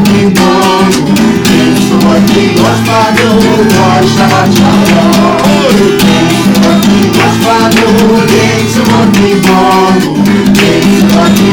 kimono Penso aqui nós gosta nós na batalha Penso aqui nós pagamos dentro do aqui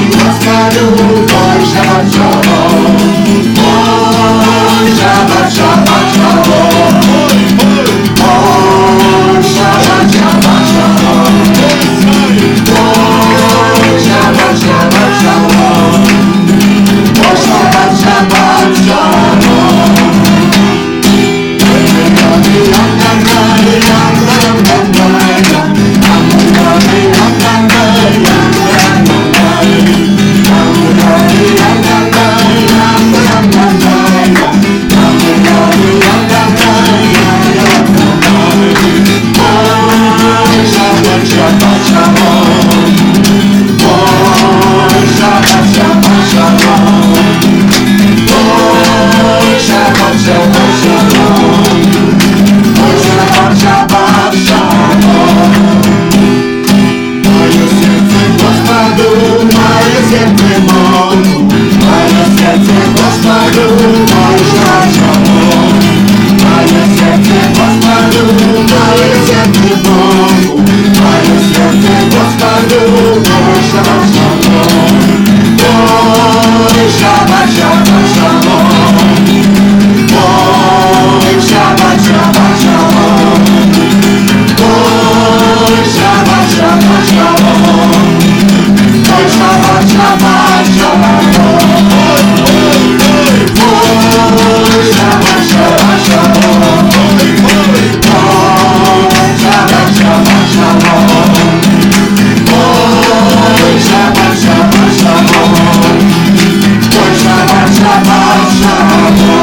сердце мой, мое сердце Господу, мой шаг. Shabbat